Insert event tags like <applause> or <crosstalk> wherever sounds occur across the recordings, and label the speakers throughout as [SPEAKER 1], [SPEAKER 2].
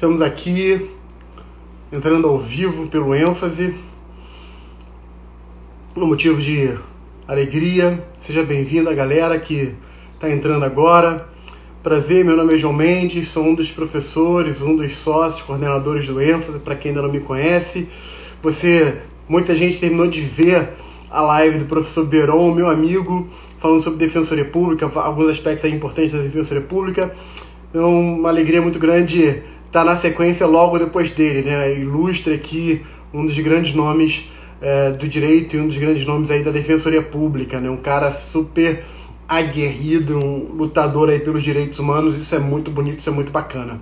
[SPEAKER 1] Estamos aqui entrando ao vivo pelo ênfase. Um motivo de alegria. Seja bem-vinda, galera que está entrando agora. Prazer, meu nome é João Mendes, sou um dos professores, um dos sócios, coordenadores do ênfase, para quem ainda não me conhece. Você, muita gente terminou de ver a live do professor Beron, meu amigo, falando sobre defensoria pública, alguns aspectos importantes da defensoria pública. É uma alegria muito grande tá na sequência logo depois dele, né? Ilustra aqui um dos grandes nomes é, do direito e um dos grandes nomes aí da defensoria pública, né? Um cara super aguerrido, um lutador aí pelos direitos humanos. Isso é muito bonito, isso é muito bacana.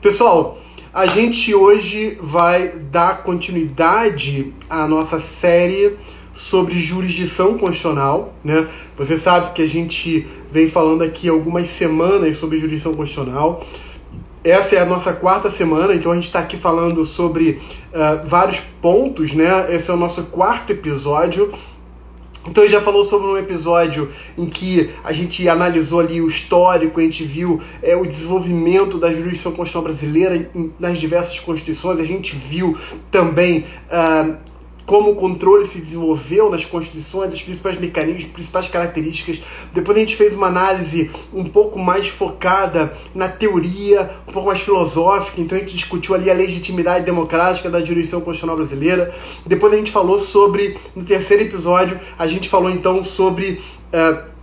[SPEAKER 1] Pessoal, a gente hoje vai dar continuidade à nossa série sobre jurisdição constitucional, né? Você sabe que a gente vem falando aqui algumas semanas sobre jurisdição constitucional. Essa é a nossa quarta semana, então a gente está aqui falando sobre uh, vários pontos, né? Esse é o nosso quarto episódio. Então já falou sobre um episódio em que a gente analisou ali o histórico, a gente viu é, o desenvolvimento da jurisdição constitucional brasileira nas diversas constituições, a gente viu também uh, como o controle se desenvolveu nas constituições, dos principais mecanismos, principais características. Depois a gente fez uma análise um pouco mais focada na teoria, um pouco mais filosófica, então a gente discutiu ali a legitimidade democrática da jurisdição constitucional brasileira. Depois a gente falou sobre, no terceiro episódio, a gente falou então sobre. Uh,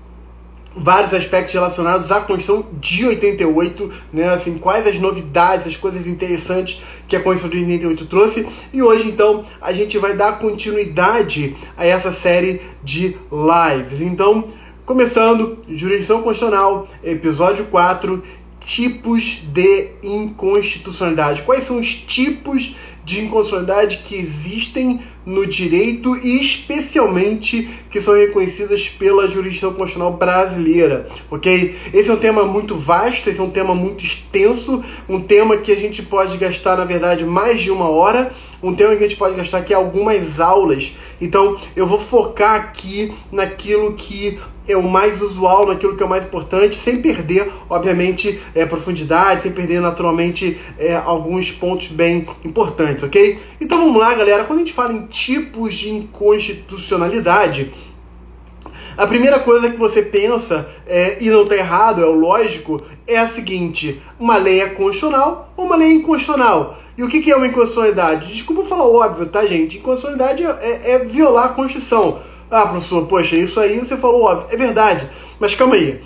[SPEAKER 1] vários aspectos relacionados à Constituição de 88, né? Assim, quais as novidades, as coisas interessantes que a Constituição de 88 trouxe. E hoje, então, a gente vai dar continuidade a essa série de lives. Então, começando, Jurisdição Constitucional, episódio 4, tipos de inconstitucionalidade. Quais são os tipos de inconstitucionalidade que existem no direito e especialmente que são reconhecidas pela jurisdição constitucional brasileira, ok? Esse é um tema muito vasto, esse é um tema muito extenso, um tema que a gente pode gastar, na verdade, mais de uma hora, um tema que a gente pode gastar aqui algumas aulas. Então, eu vou focar aqui naquilo que é o mais usual, naquilo que é o mais importante, sem perder, obviamente, é, profundidade, sem perder naturalmente é, alguns pontos bem importantes, ok? Então vamos lá, galera. Quando a gente fala em tipos de inconstitucionalidade, a primeira coisa que você pensa, é, e não está errado, é o lógico, é a seguinte: uma lei é constitucional ou uma lei é inconstitucional? E o que, é uma inconstitucionalidade? Desculpa falar óbvio, tá, gente? Inconstitucionalidade é, é violar a Constituição. Ah, professor, poxa, isso aí você falou óbvio. É verdade. Mas calma aí.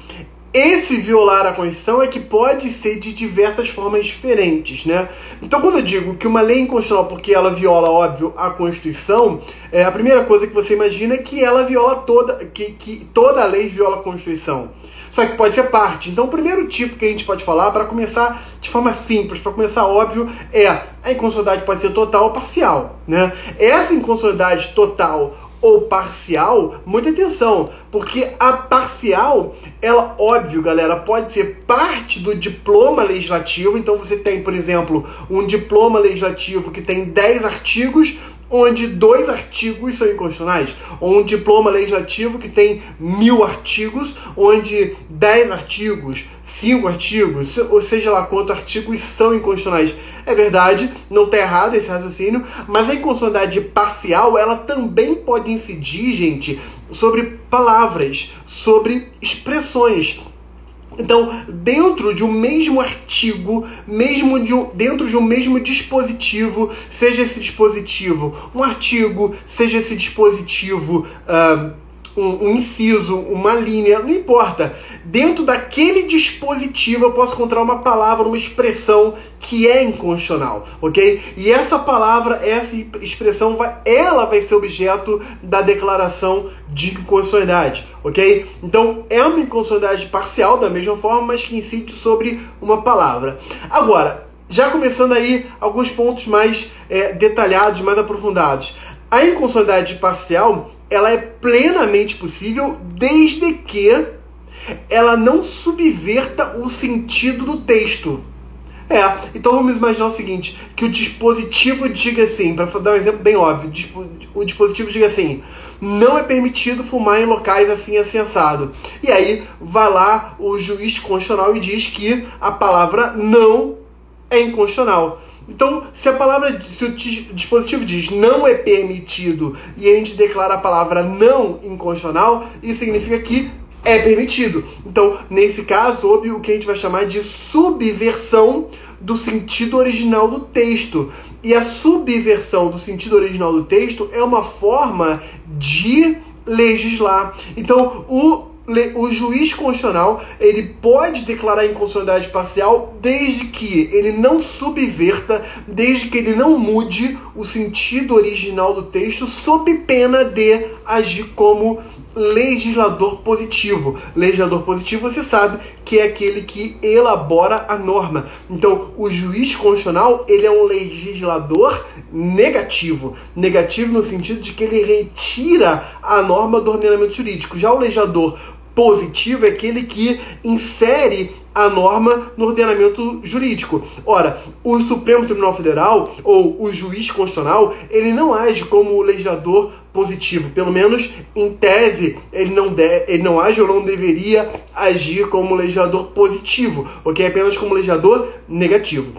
[SPEAKER 1] Esse violar a Constituição é que pode ser de diversas formas diferentes, né? Então, quando eu digo que uma lei é inconstitucional porque ela viola, óbvio, a Constituição, é, a primeira coisa que você imagina é que ela viola toda, que, que toda lei viola a Constituição. Só que pode ser parte. Então, o primeiro tipo que a gente pode falar, para começar de forma simples, para começar óbvio, é a inconstitucionalidade pode ser total ou parcial, né? Essa inconstitucionalidade total ou parcial, muita atenção, porque a parcial, ela, óbvio, galera, pode ser parte do diploma legislativo. Então você tem, por exemplo, um diploma legislativo que tem 10 artigos, onde dois artigos são inconstitucionais, ou um diploma legislativo que tem mil artigos, onde dez artigos, cinco artigos, ou seja lá quantos artigos são inconstitucionais. É verdade, não está errado esse raciocínio, mas a inconstitucionalidade parcial, ela também pode incidir, gente, sobre palavras, sobre expressões. Então, dentro de um mesmo artigo, mesmo de um, dentro de um mesmo dispositivo, seja esse dispositivo um artigo, seja esse dispositivo uh, um, um inciso, uma linha, não importa. Dentro daquele dispositivo eu posso encontrar uma palavra, uma expressão que é inconstitucional, ok? E essa palavra, essa expressão, vai, ela vai ser objeto da declaração de inconstitucionalidade, ok? Então é uma inconstitucionalidade parcial da mesma forma, mas que incide sobre uma palavra. Agora, já começando aí alguns pontos mais é, detalhados, mais aprofundados. A inconstitucionalidade parcial ela é plenamente possível desde que ela não subverta o sentido do texto. É, então vamos imaginar o seguinte, que o dispositivo diga assim, para dar um exemplo bem óbvio, o dispositivo diga assim, não é permitido fumar em locais assim assensado. E aí vai lá o juiz constitucional e diz que a palavra não é inconstitucional. Então, se a palavra, se o dispositivo diz não é permitido e a gente declara a palavra não inconstitucional, isso significa que é permitido. Então, nesse caso, houve o que a gente vai chamar de subversão do sentido original do texto. E a subversão do sentido original do texto é uma forma de legislar. Então, o o juiz constitucional ele pode declarar inconstitucionalidade parcial desde que ele não subverta, desde que ele não mude o sentido original do texto, sob pena de agir como legislador positivo. Legislador positivo, você sabe que é aquele que elabora a norma. Então, o juiz constitucional, ele é um legislador negativo. Negativo no sentido de que ele retira a norma do ordenamento jurídico. Já o legislador positivo é aquele que insere a norma no ordenamento jurídico. Ora, o Supremo Tribunal Federal ou o juiz constitucional, ele não age como legislador positivo, pelo menos em tese, ele não, de, ele não age ou não deveria agir como legislador positivo, ok? Apenas como legislador negativo.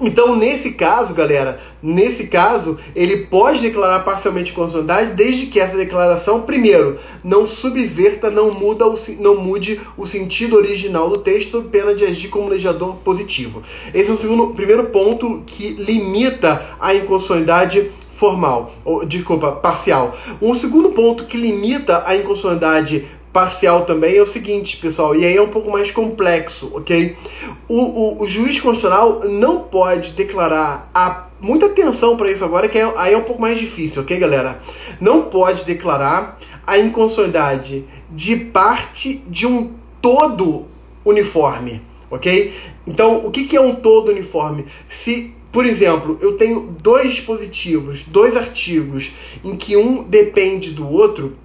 [SPEAKER 1] Então, nesse caso, galera, nesse caso, ele pode declarar parcialmente constitucionalidade desde que essa declaração, primeiro, não subverta, não, muda o, não mude o sentido original do texto, pena de agir como legislador positivo. Esse é o segundo, primeiro ponto que limita a inconstitucionalidade formal, ou, desculpa, parcial. Um segundo ponto que limita a inconstitucionalidade parcial também é o seguinte, pessoal, e aí é um pouco mais complexo, ok? O, o, o juiz constitucional não pode declarar a muita atenção para isso agora, que é, aí é um pouco mais difícil, ok, galera? Não pode declarar a inconstitucionalidade de parte de um todo uniforme, ok? Então, o que, que é um todo uniforme? Se por exemplo, eu tenho dois dispositivos, dois artigos, em que um depende do outro,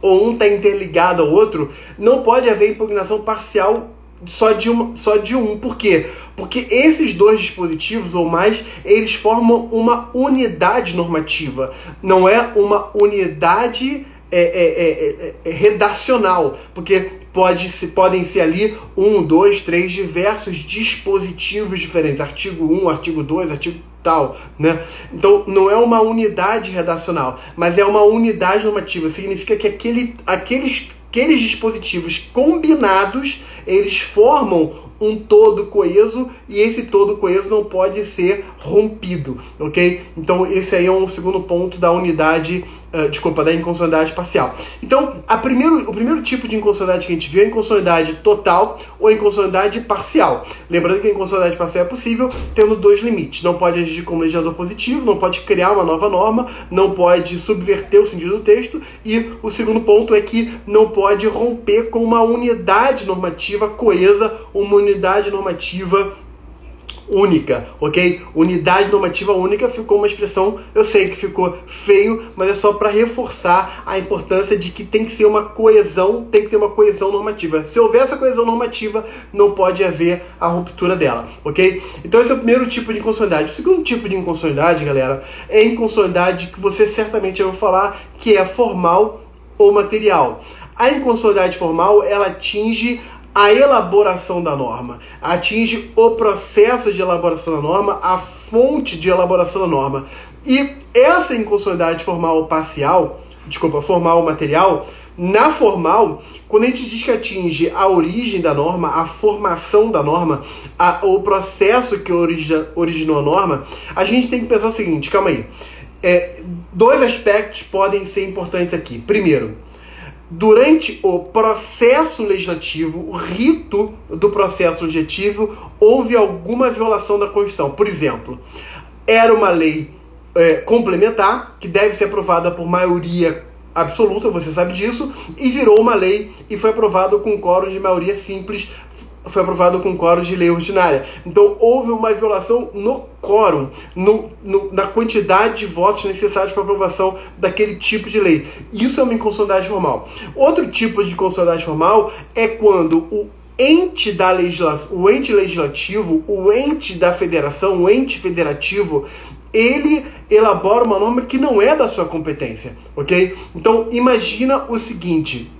[SPEAKER 1] ou um está interligado ao outro, não pode haver impugnação parcial só de, uma, só de um. Por quê? Porque esses dois dispositivos ou mais, eles formam uma unidade normativa. Não é uma unidade é, é, é, é, é redacional. Porque pode, se, podem ser ali um, dois, três diversos dispositivos diferentes. Artigo 1, artigo 2, artigo tal, né? Então não é uma unidade redacional, mas é uma unidade normativa. Significa que aquele, aqueles, aqueles dispositivos combinados eles formam um todo coeso e esse todo coeso não pode ser rompido, ok? Então esse aí é um segundo ponto da unidade, uh, desculpa, da inconstitucionalidade parcial. Então a primeiro, o primeiro tipo de inconstitucionalidade que a gente viu é a inconstitucionalidade total ou a parcial. Lembrando que a inconstitucionalidade parcial é possível tendo dois limites. Não pode agir como legislador positivo, não pode criar uma nova norma, não pode subverter o sentido do texto e o segundo ponto é que não pode romper com uma unidade normativa coesa, uma unidade normativa única, ok? Unidade normativa única ficou uma expressão, eu sei que ficou feio, mas é só para reforçar a importância de que tem que ser uma coesão, tem que ter uma coesão normativa. Se houver essa coesão normativa, não pode haver a ruptura dela, ok? Então esse é o primeiro tipo de inconstitucionalidade. O segundo tipo de inconstitucionalidade, galera, é a inconstitucionalidade que você certamente vai falar, que é formal ou material. A inconstitucionalidade formal, ela atinge a elaboração da norma, atinge o processo de elaboração da norma, a fonte de elaboração da norma. E essa inconstitucionalidade formal ou parcial, desculpa, formal material, na formal, quando a gente diz que atinge a origem da norma, a formação da norma, a, o processo que origi, originou a norma, a gente tem que pensar o seguinte, calma aí. É, dois aspectos podem ser importantes aqui. Primeiro, durante o processo legislativo, o rito do processo legislativo, houve alguma violação da Constituição. Por exemplo, era uma lei é, complementar que deve ser aprovada por maioria absoluta, você sabe disso, e virou uma lei e foi aprovado com quórum de maioria simples foi aprovado com quórum de lei ordinária. Então houve uma violação no quórum, no, no, na quantidade de votos necessários para aprovação daquele tipo de lei. Isso é uma inconstitucionalidade formal. Outro tipo de inconstitucionalidade formal é quando o ente da legislação, o ente legislativo, o ente da federação, o ente federativo, ele elabora uma norma que não é da sua competência, ok? Então imagina o seguinte: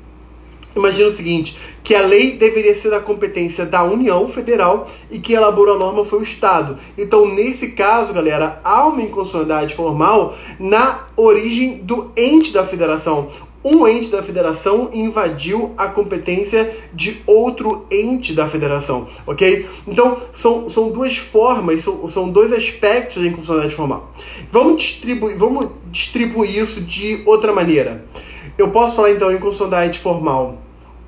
[SPEAKER 1] Imagina o seguinte, que a lei deveria ser da competência da União Federal e que elaborou a norma foi o Estado. Então, nesse caso, galera, há uma inconstitucionalidade formal na origem do ente da federação. Um ente da federação invadiu a competência de outro ente da federação, ok? Então, são, são duas formas, são, são dois aspectos da inconstitucionalidade formal. Vamos distribuir, vamos distribuir isso de outra maneira. Eu posso falar então em inconstitucionalidade formal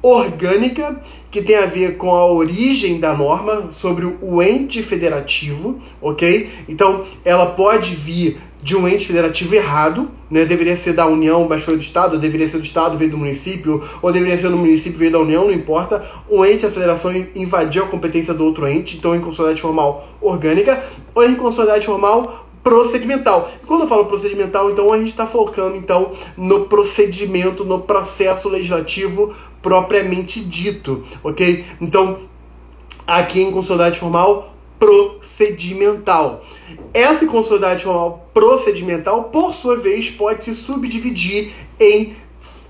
[SPEAKER 1] orgânica, que tem a ver com a origem da norma, sobre o ente federativo, ok? Então, ela pode vir de um ente federativo errado, né? Deveria ser da União, mas foi do Estado, deveria ser do Estado, veio do município, ou deveria ser do município, veio da União, não importa. O ente da federação invadiu a competência do outro ente, então, inconstitucionalidade formal orgânica, ou inconstitucionalidade formal procedimental. E quando eu falo procedimental, então a gente está focando então no procedimento, no processo legislativo propriamente dito, ok? Então, aqui em consolidade formal procedimental. Essa consolidade formal procedimental, por sua vez, pode se subdividir em,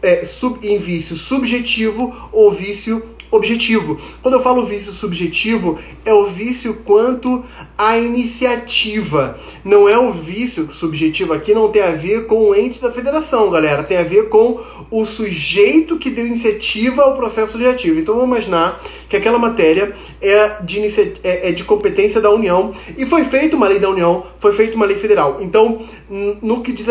[SPEAKER 1] é, sub, em vício subjetivo ou vício objetivo. Quando eu falo vício subjetivo, é o vício quanto à iniciativa. Não é o vício subjetivo aqui, não tem a ver com o ente da federação, galera. Tem a ver com o sujeito que deu iniciativa ao processo legislativo. Então vamos imaginar que aquela matéria é de, é, é de competência da União e foi feita uma lei da União, foi feita uma lei federal. Então, no que diz,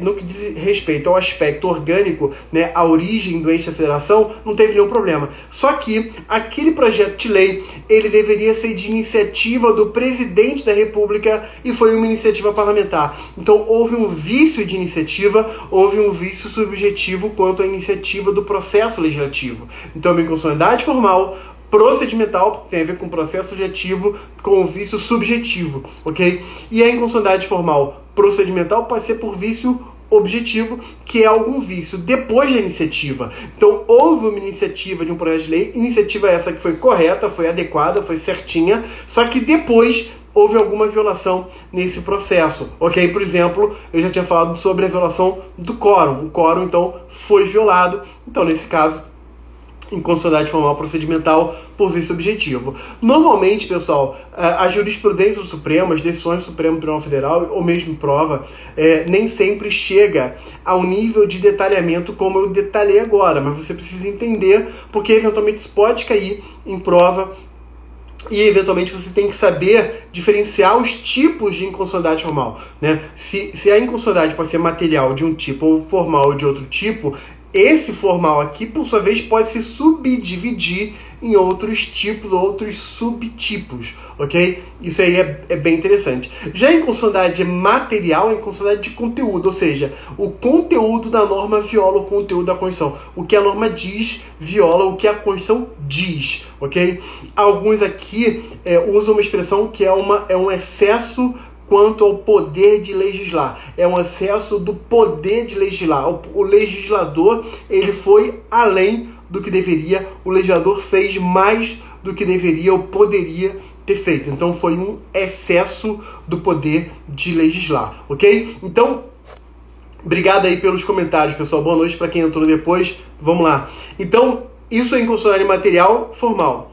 [SPEAKER 1] no que diz respeito ao aspecto orgânico, né, a origem do ente da federação, não teve nenhum problema. Só que aquele projeto de lei, ele deveria ser de iniciativa do presidente da República e foi uma iniciativa parlamentar. Então, houve um vício de iniciativa, houve um vício subjetivo quanto à iniciativa do processo legislativo. Então, a inconstitucionalidade formal procedimental, tem a ver com processo objetivo, com vício subjetivo, ok? E a inconstitucionalidade formal procedimental pode ser por vício objetivo, que é algum vício depois da iniciativa. Então, houve uma iniciativa de um projeto de lei, iniciativa essa que foi correta, foi adequada, foi certinha, só que depois houve alguma violação nesse processo, ok? Por exemplo, eu já tinha falado sobre a violação do quórum. O quórum, então, foi violado. Então, nesse caso, inconstitucionalidade formal procedimental por vício objetivo. Normalmente, pessoal, a jurisprudência do Supremo, as decisões do Supremo Tribunal Federal, ou mesmo prova, é, nem sempre chega ao nível de detalhamento como eu detalhei agora, mas você precisa entender, porque eventualmente isso pode cair em prova e eventualmente você tem que saber diferenciar os tipos de inconstitucionalidade formal. Né? Se, se a inconstitucionalidade pode ser material de um tipo ou formal de outro tipo, esse formal aqui, por sua vez, pode se subdividir em outros tipos, outros subtipos, ok? Isso aí é, é bem interessante. Já a inconstitucionalidade material é inconstitucionalidade de conteúdo, ou seja, o conteúdo da norma viola o conteúdo da Constituição. O que a norma diz viola o que a Constituição diz, ok? Alguns aqui é, usam uma expressão que é, uma, é um excesso quanto ao poder de legislar. É um excesso do poder de legislar. O, legislador ele foi além do que deveria, o legislador fez mais do que deveria ou poderia ter feito. Então foi um excesso do poder de legislar, ok? Então, obrigado aí pelos comentários, pessoal. Boa noite para quem entrou depois. Vamos lá. Então, isso é inconstitucional material formal.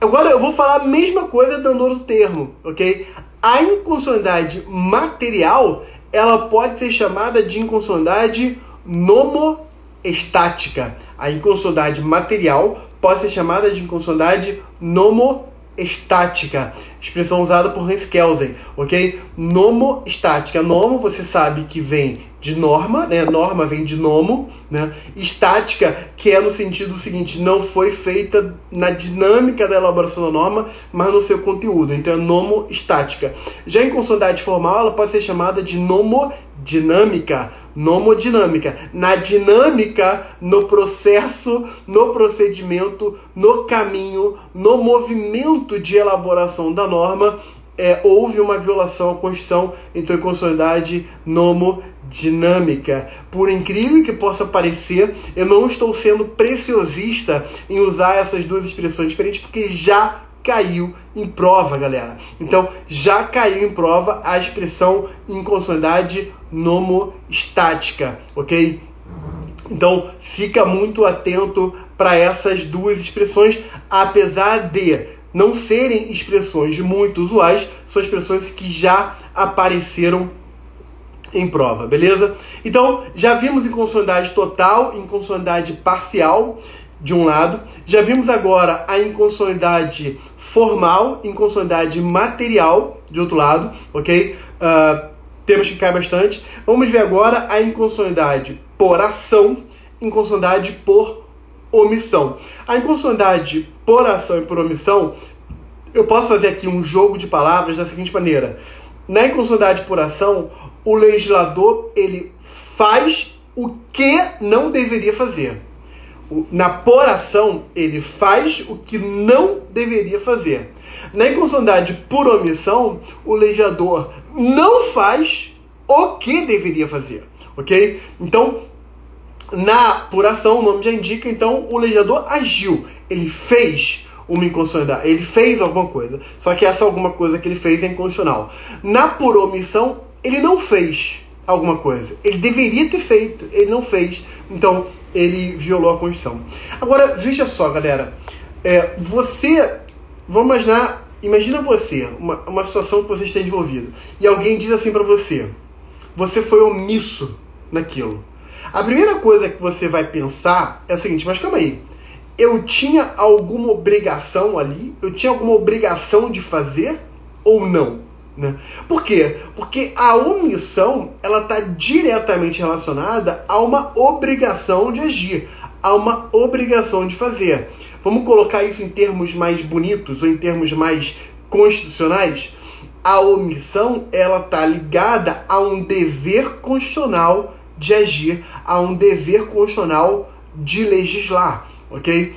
[SPEAKER 1] Agora eu vou falar a mesma coisa dando outro termo, ok? A inconstitucionalidade material, ela pode ser chamada de inconstitucionalidade nomoestática. A inconstitucionalidade material pode ser chamada de inconstitucionalidade nomoestática, expressão usada por Hans Kelsen, ok? Nomoestática. Nomo, você sabe que vem de norma, né? Norma vem de nomo, né? Estática, que é no sentido seguinte, não foi feita na dinâmica da elaboração da norma, mas no seu conteúdo. Então é nomo estática. Já em consonante formal, ela pode ser chamada de nomodinâmica, nomodinâmica. Na dinâmica, no processo, no procedimento, no caminho, no movimento de elaboração da norma, é, houve uma violação à Constituição, então é constitucionalidade nomodinâmica. Por incrível que possa parecer, eu não estou sendo preciosista em usar essas duas expressões diferentes, porque já caiu em prova, galera. Então, já caiu em prova a expressão inconstitucionalidade nomostática, ok? Então, fica muito atento para essas duas expressões, apesar de não serem expressões muito usuais, são expressões que já apareceram em prova, beleza? Então, já vimos em consonidade total, em consonidade parcial, de um lado, já vimos agora a inconsonidade formal, inconsonidade material, de outro lado, ok? Uh, temos que cair bastante. Vamos ver agora a inconsonidade por ação, inconsonidade por omissão. A inconsonidade por ação e por omissão, eu posso fazer aqui um jogo de palavras da seguinte maneira. Na inconsonidade por ação, o legislador ele faz o que não deveria fazer. Na por ação, ele faz o que não deveria fazer. Na inconsonidade por omissão, o legislador não faz o que deveria fazer. Ok? Então, na apuração, o nome já indica, então o legislador agiu, ele fez uma inconstitucionalidade, ele fez alguma coisa, só que essa alguma coisa que ele fez é inconstitucional. Na por omissão, ele não fez alguma coisa, ele deveria ter feito, ele não fez, então ele violou a Constituição. Agora, veja só, galera, é, você, vamos imaginar, imagina você, uma, uma situação que você está envolvido, e alguém diz assim para você, você foi omisso naquilo. A primeira coisa que você vai pensar é o seguinte, mas calma aí. Eu tinha alguma obrigação ali? Eu tinha alguma obrigação de fazer ou não? Né? Por quê? Porque a omissão ela está diretamente relacionada a uma obrigação de agir, a uma obrigação de fazer. Vamos colocar isso em termos mais bonitos ou em termos mais constitucionais? A omissão ela está ligada a um dever constitucional de agir, a um dever constitucional de legislar, ok?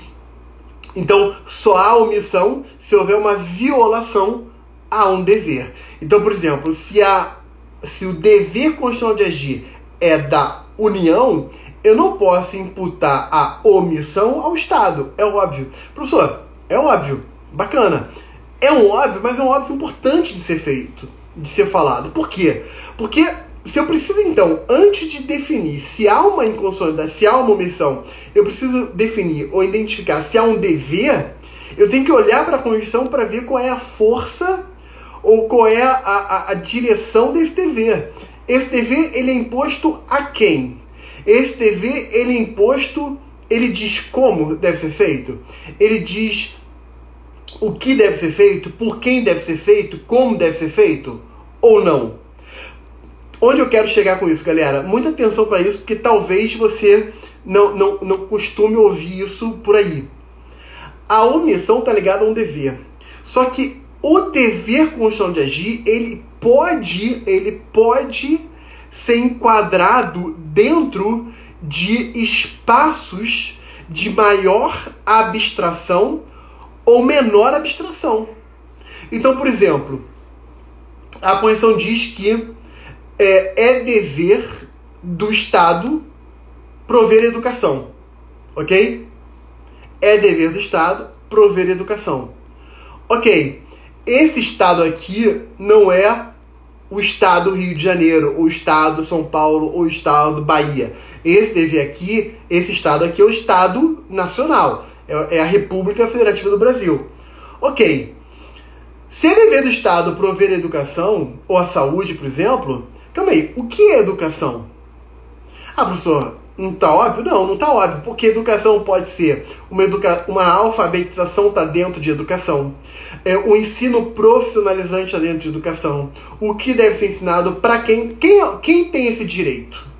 [SPEAKER 1] Então, só há omissão se houver uma violação a um dever. Então, por exemplo, se, a, se o dever constitucional de agir é da União, eu não posso imputar a omissão ao Estado. É óbvio. Professor, é óbvio. Bacana. É um óbvio, mas é um óbvio importante de ser feito, de ser falado. Por quê? Porque se eu preciso, então, antes de definir se há uma inconsonância, se há uma omissão, eu preciso definir ou identificar se há um dever, eu tenho que olhar para a Constituição para ver qual é a força ou qual é a, a, a, direção desse dever. Esse dever ele é imposto a quem? Esse dever ele é imposto, ele diz como deve ser feito, ele diz o que deve ser feito, por quem deve ser feito, como deve ser feito ou não. Onde eu quero chegar com isso, galera? Muita atenção para isso, porque talvez você não, não, não costume ouvir isso por aí. A omissão está ligada a um dever. Só que o dever constitucional de agir, ele pode, ele pode ser enquadrado dentro de espaços de maior abstração ou menor abstração. Então, por exemplo, a Constituição diz que é, é dever do Estado prover educação. Ok? É dever do Estado prover educação. Ok, esse Estado aqui não é o Estado Rio de Janeiro, o Estado São Paulo, o Estado Bahia. Esse dever aqui, esse Estado aqui é o Estado Nacional, é, é a República Federativa do Brasil. Ok, se é dever do Estado prover a educação, ou a saúde, por exemplo, Calma aí, o que é educação? Ah, professor, não tá óbvio? Não, não tá óbvio, porque educação pode ser uma, educa uma alfabetização está dentro de educação, é, o ensino profissionalizante está dentro de educação, o que deve ser ensinado para quem, quem, quem tem esse direito?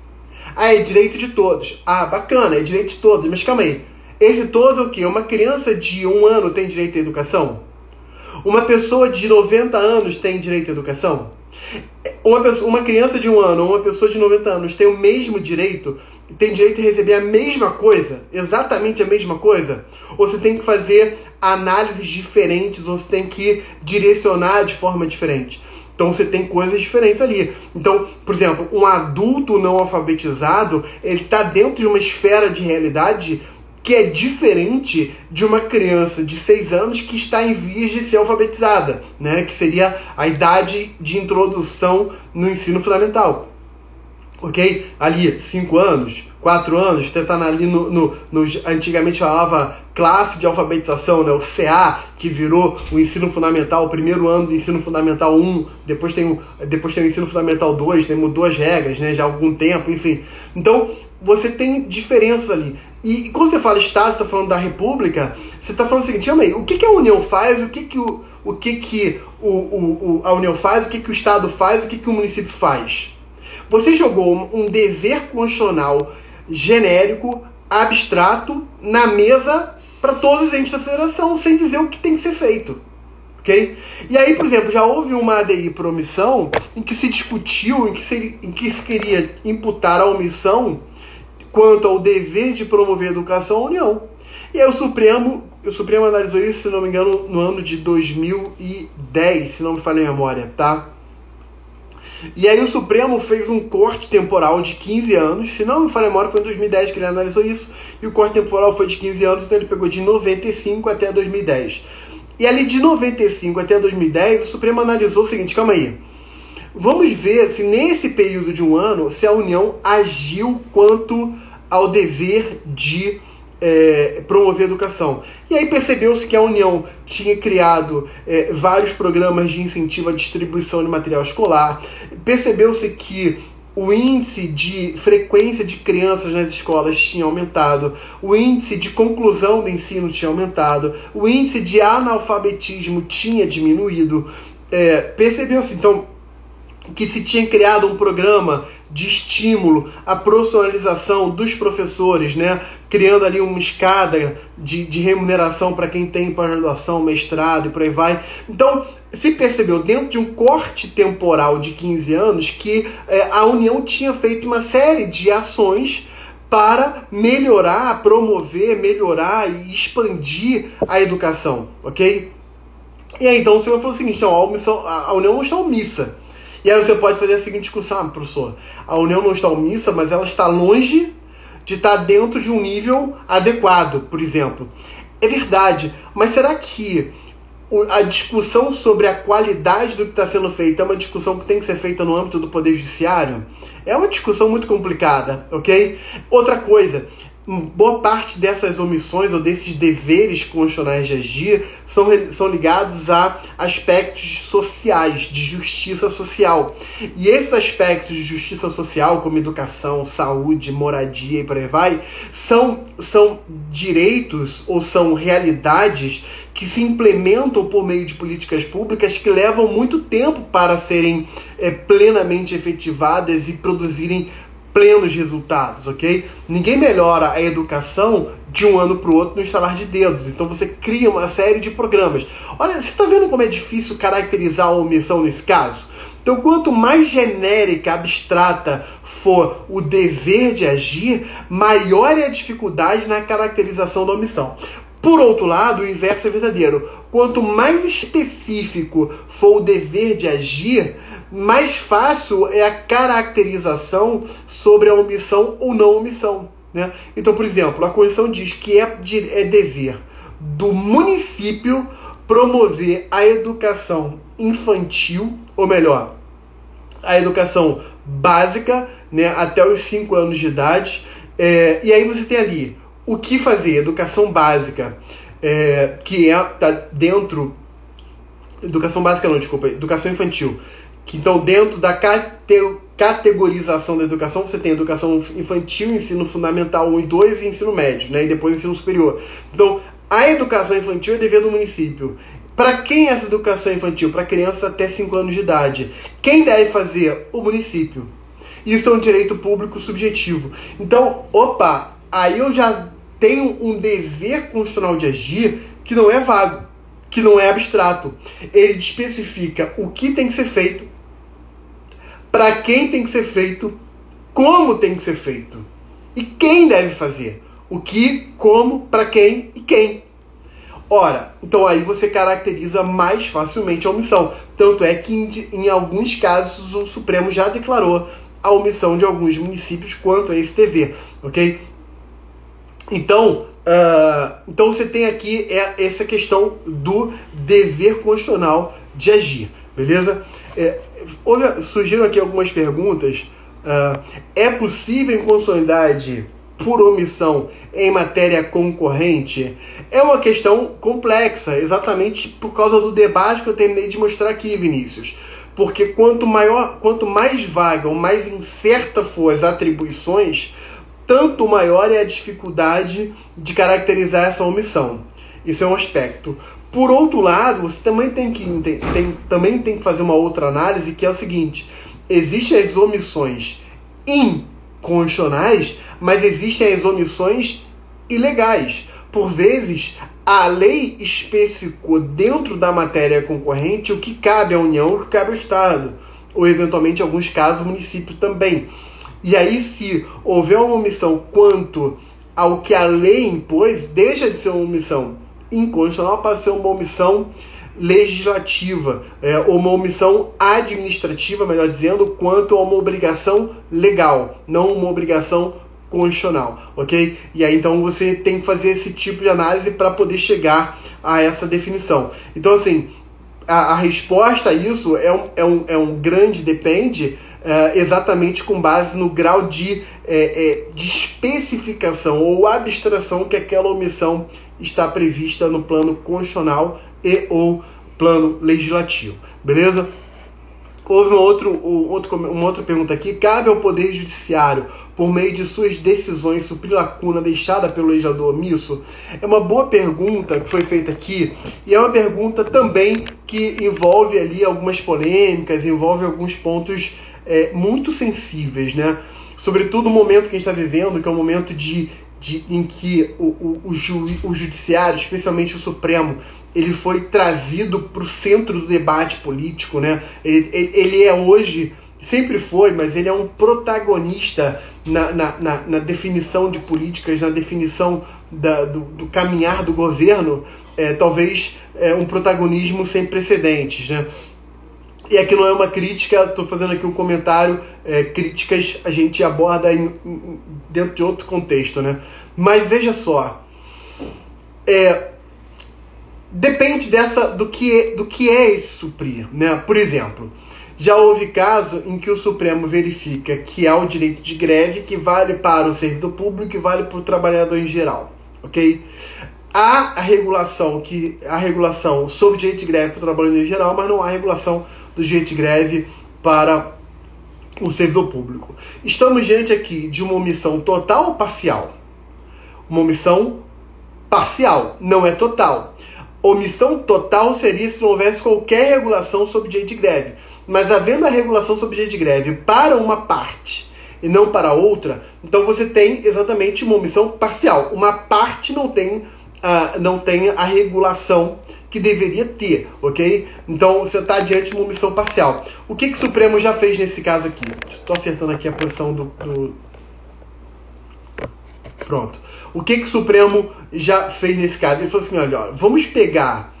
[SPEAKER 1] Ah, é direito de todos. Ah, bacana, é direito de todos, mas calma aí. Esse todos é o quê? Uma criança de um ano tem direito à educação? Uma pessoa de 90 anos tem direito à educação? Uma, pessoa, uma criança de um ano uma pessoa de 90 anos tem o mesmo direito? Tem direito a receber a mesma coisa? Exatamente a mesma coisa? Ou você tem que fazer análises diferentes, ou você tem que direcionar de forma diferente? Então você tem coisas diferentes ali. Então, por exemplo, um adulto não alfabetizado, ele está dentro de uma esfera de realidade que é diferente de uma criança de 6 anos que está em vias de ser alfabetizada, né? que seria a idade de introdução no ensino fundamental. Ok? Ali, 5 anos, quatro anos, está ali no, no, no, Antigamente falava classe de alfabetização, né? o CA, que virou o ensino fundamental, o primeiro ano do ensino fundamental 1, depois tem o, depois tem o ensino fundamental 2, né? mudou as regras né? já há algum tempo, enfim. Então, você tem diferenças ali. E, quando você fala Estado, você está falando da República, você está falando o seguinte, aí, o que, que a União faz, o que, que, o, o, que, que o, o, a União faz, o que, que o Estado faz, o que, que o município faz. Você jogou um dever constitucional genérico, abstrato, na mesa para todos os entes da federação, sem dizer o que tem que ser feito. ok? E aí, por exemplo, já houve uma ADI por omissão em que se discutiu, em que se, em que se queria imputar a omissão quanto ao dever de promover a educação à União. E aí o Supremo, o Supremo analisou isso, se não me engano, no ano de 2010, se não me falha a memória, tá? E aí o Supremo fez um corte temporal de 15 anos, se não me falha memória, foi em 2010 que ele analisou isso, e o corte temporal foi de 15 anos, então ele pegou de 95 até 2010. E ali de 95 até 2010, o Supremo analisou o seguinte, calma aí, vamos ver se nesse período de um ano, se a União agiu quanto ao dever de é, promover educação. E aí percebeu-se que a União tinha criado é, vários programas de incentivo à distribuição de material escolar, percebeu-se que o índice de frequência de crianças nas escolas tinha aumentado, o índice de conclusão do ensino tinha aumentado, o índice de analfabetismo tinha diminuído. É, percebeu-se então que se tinha criado um programa de estímulo à profissionalização dos professores, né? criando ali uma escada de, de remuneração para quem tem pós-graduação, mestrado e por aí vai. Então, se percebeu dentro de um corte temporal de 15 anos que é, a União tinha feito uma série de ações para melhorar, promover, melhorar e expandir a educação, ok? E aí então o senhor falou o seguinte, então, a, omissão, a União está omissa. E aí você pode fazer a seguinte discussão, ah, professor, a União não está omissa, mas ela está longe de estar dentro de um nível adequado, por exemplo. É verdade, mas será que a discussão sobre a qualidade do que está sendo feito é uma discussão que tem que ser feita no âmbito do Poder Judiciário? É uma discussão muito complicada, ok? Outra coisa, boa parte dessas omissões ou desses deveres constitucionais de agir são, são ligados a aspectos sociais, de justiça social. E esses aspectos de justiça social, como educação, saúde, moradia e por aí vai, são, são direitos ou são realidades que se implementam por meio de políticas públicas que levam muito tempo para serem é, plenamente efetivadas e produzirem plenos resultados, ok? Ninguém melhora a educação de um ano para o outro no instalar de dedos. Então você cria uma série de programas. Olha, você está vendo como é difícil caracterizar a omissão nesse caso? Então, quanto mais genérica, abstrata for o dever de agir, maior é a dificuldade na caracterização da omissão. Por outro lado, o inverso é verdadeiro. Quanto mais específico for o dever de agir, mais fácil é a caracterização sobre a omissão ou não omissão. Né? Então, por exemplo, a Constituição diz que é, de, é dever do município promover a educação infantil, ou melhor, a educação básica, né, até os 5 anos de idade. É, e aí você tem ali o que fazer, educação básica, é, que é tá dentro. Educação básica não, desculpa, educação infantil, que então dentro da cate categorização da educação, você tem educação infantil, ensino fundamental 1 e 2 e ensino médio, né? E depois ensino superior. Então, a educação infantil é dever do município. Para quem é essa educação infantil? Para crianças até 5 anos de idade. Quem deve fazer? O município. Isso é um direito público subjetivo. Então, opa, aí eu já tenho um dever constitucional de agir que não é vago, que não é abstrato. Ele especifica o que tem que ser feito, para quem tem que ser feito, como tem que ser feito e quem deve fazer. O que, como, para quem e quem. Ora, então aí você caracteriza mais facilmente a omissão. Tanto é que em, alguns casos o Supremo já declarou a omissão de alguns municípios quanto a esse dever, ok? Então, uh, então você tem aqui é, essa questão do dever constitucional de agir, beleza? É, houve, surgiram aqui algumas perguntas Uh, é possível inconstitucionalidade por omissão em matéria concorrente? É uma questão complexa, exatamente por causa do debate que eu terminei de mostrar aqui, Vinícius. Porque quanto maior, quanto mais vaga ou mais incerta for as atribuições, tanto maior é a dificuldade de caracterizar essa omissão. Isso é um aspecto. Por outro lado, você também tem que, tem, também tem que fazer uma outra análise, que é o seguinte: existem as omissões inconstitucionais, mas existem as omissões ilegais. Por vezes, a lei especificou dentro da matéria concorrente o que cabe à União o que cabe ao Estado, ou eventualmente, em alguns casos, o município também. E aí, se houver uma omissão quanto ao que a lei impôs, deixa de ser uma omissão inconstitucional para ser uma omissão legislativa, é, uma omissão administrativa, melhor dizendo, quanto a uma obrigação legal, não uma obrigação constitucional, ok? E aí então você tem que fazer esse tipo de análise para poder chegar a essa definição. Então, assim, a, a resposta a isso é um, é um, é um grande depende, é, exatamente com base no grau de, é, é, de especificação ou abstração que aquela omissão está prevista no plano constitucional e ou plano legislativo. Beleza? Houve um outro, um outro, uma outra pergunta aqui. Cabe ao Poder Judiciário, por meio de suas decisões, suprir lacuna deixada pelo legislador omisso? É uma boa pergunta que foi feita aqui e é uma pergunta também que envolve ali algumas polêmicas, envolve alguns pontos é, muito sensíveis, né? Sobretudo o momento que a gente está vivendo, que é um momento de de, em que o, o, o, ju, o judiciário, especialmente o Supremo, ele foi trazido para o centro do debate político, né? Ele, ele é hoje, sempre foi, mas ele é um protagonista na, na, na, na definição de políticas, na definição da, do, do, caminhar do governo, é, talvez é, um protagonismo sem precedentes, né? E aqui não é uma crítica, estou fazendo aqui um comentário. É, críticas a gente aborda em, em, dentro de outro contexto, né? Mas veja só, é, depende dessa do que é, do que é esse suprir, né? Por exemplo, já houve caso em que o Supremo verifica que há o direito de greve que vale para o servidor público e vale para o trabalhador em geral, ok? Há a regulação que a regulação sobre direito de greve para o trabalhador em geral, mas não há regulação do direito de greve para o servidor público. Estamos diante aqui de uma omissão total ou parcial? Uma omissão parcial, não é total. Omissão total seria se não houvesse qualquer regulação sobre direito de greve. Mas havendo a regulação sobre direito de greve para uma parte e não para outra, então você tem exatamente uma omissão parcial. Uma parte não tem, uh, não tem a regulação que deveria ter, ok? Então você está diante de uma omissão parcial. O que, que o Supremo já fez nesse caso aqui? Estou acertando aqui a posição do, do... Pronto. O que, que o Supremo já fez nesse caso? Ele falou assim: olha, vamos pegar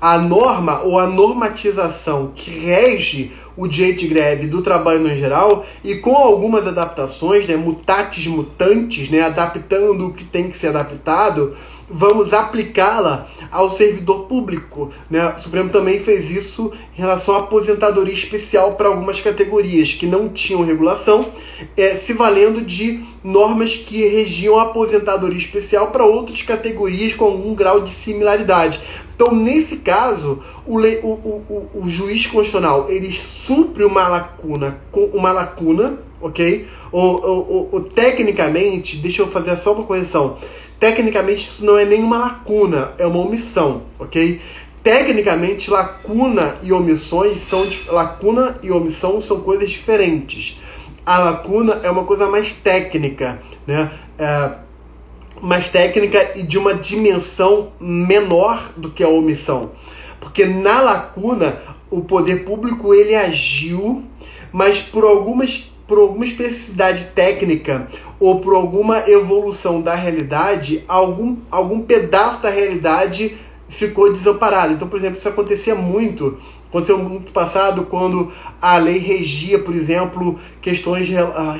[SPEAKER 1] a norma ou a normatização que rege o direito de greve do trabalho no geral e com algumas adaptações, né, mutatis mutantes, né, adaptando o que tem que ser adaptado, vamos aplicá-la ao servidor público. Né? O Supremo também fez isso em relação à aposentadoria especial para algumas categorias que não tinham regulação, é, se valendo de normas que regiam a aposentadoria especial para outras categorias com algum grau de similaridade. Então, nesse caso, o, o, o, o, juiz constitucional ele supre uma lacuna uma lacuna, ok? Ou, ou, ou, tecnicamente, deixa eu fazer só uma correção. Tecnicamente, isso não é nenhuma lacuna, é uma omissão, ok? Tecnicamente, lacuna e omissões são lacuna e omissão são coisas diferentes. A lacuna é uma coisa mais técnica, né? É, mais técnica e de uma dimensão menor do que a omissão. Porque na lacuna, o poder público ele agiu, mas por algumas por alguma especificidade técnica ou por alguma evolução da realidade, algum, algum pedaço da realidade ficou desamparado. Então, por exemplo, isso acontecia muito, aconteceu muito passado quando a lei regia, por exemplo, questões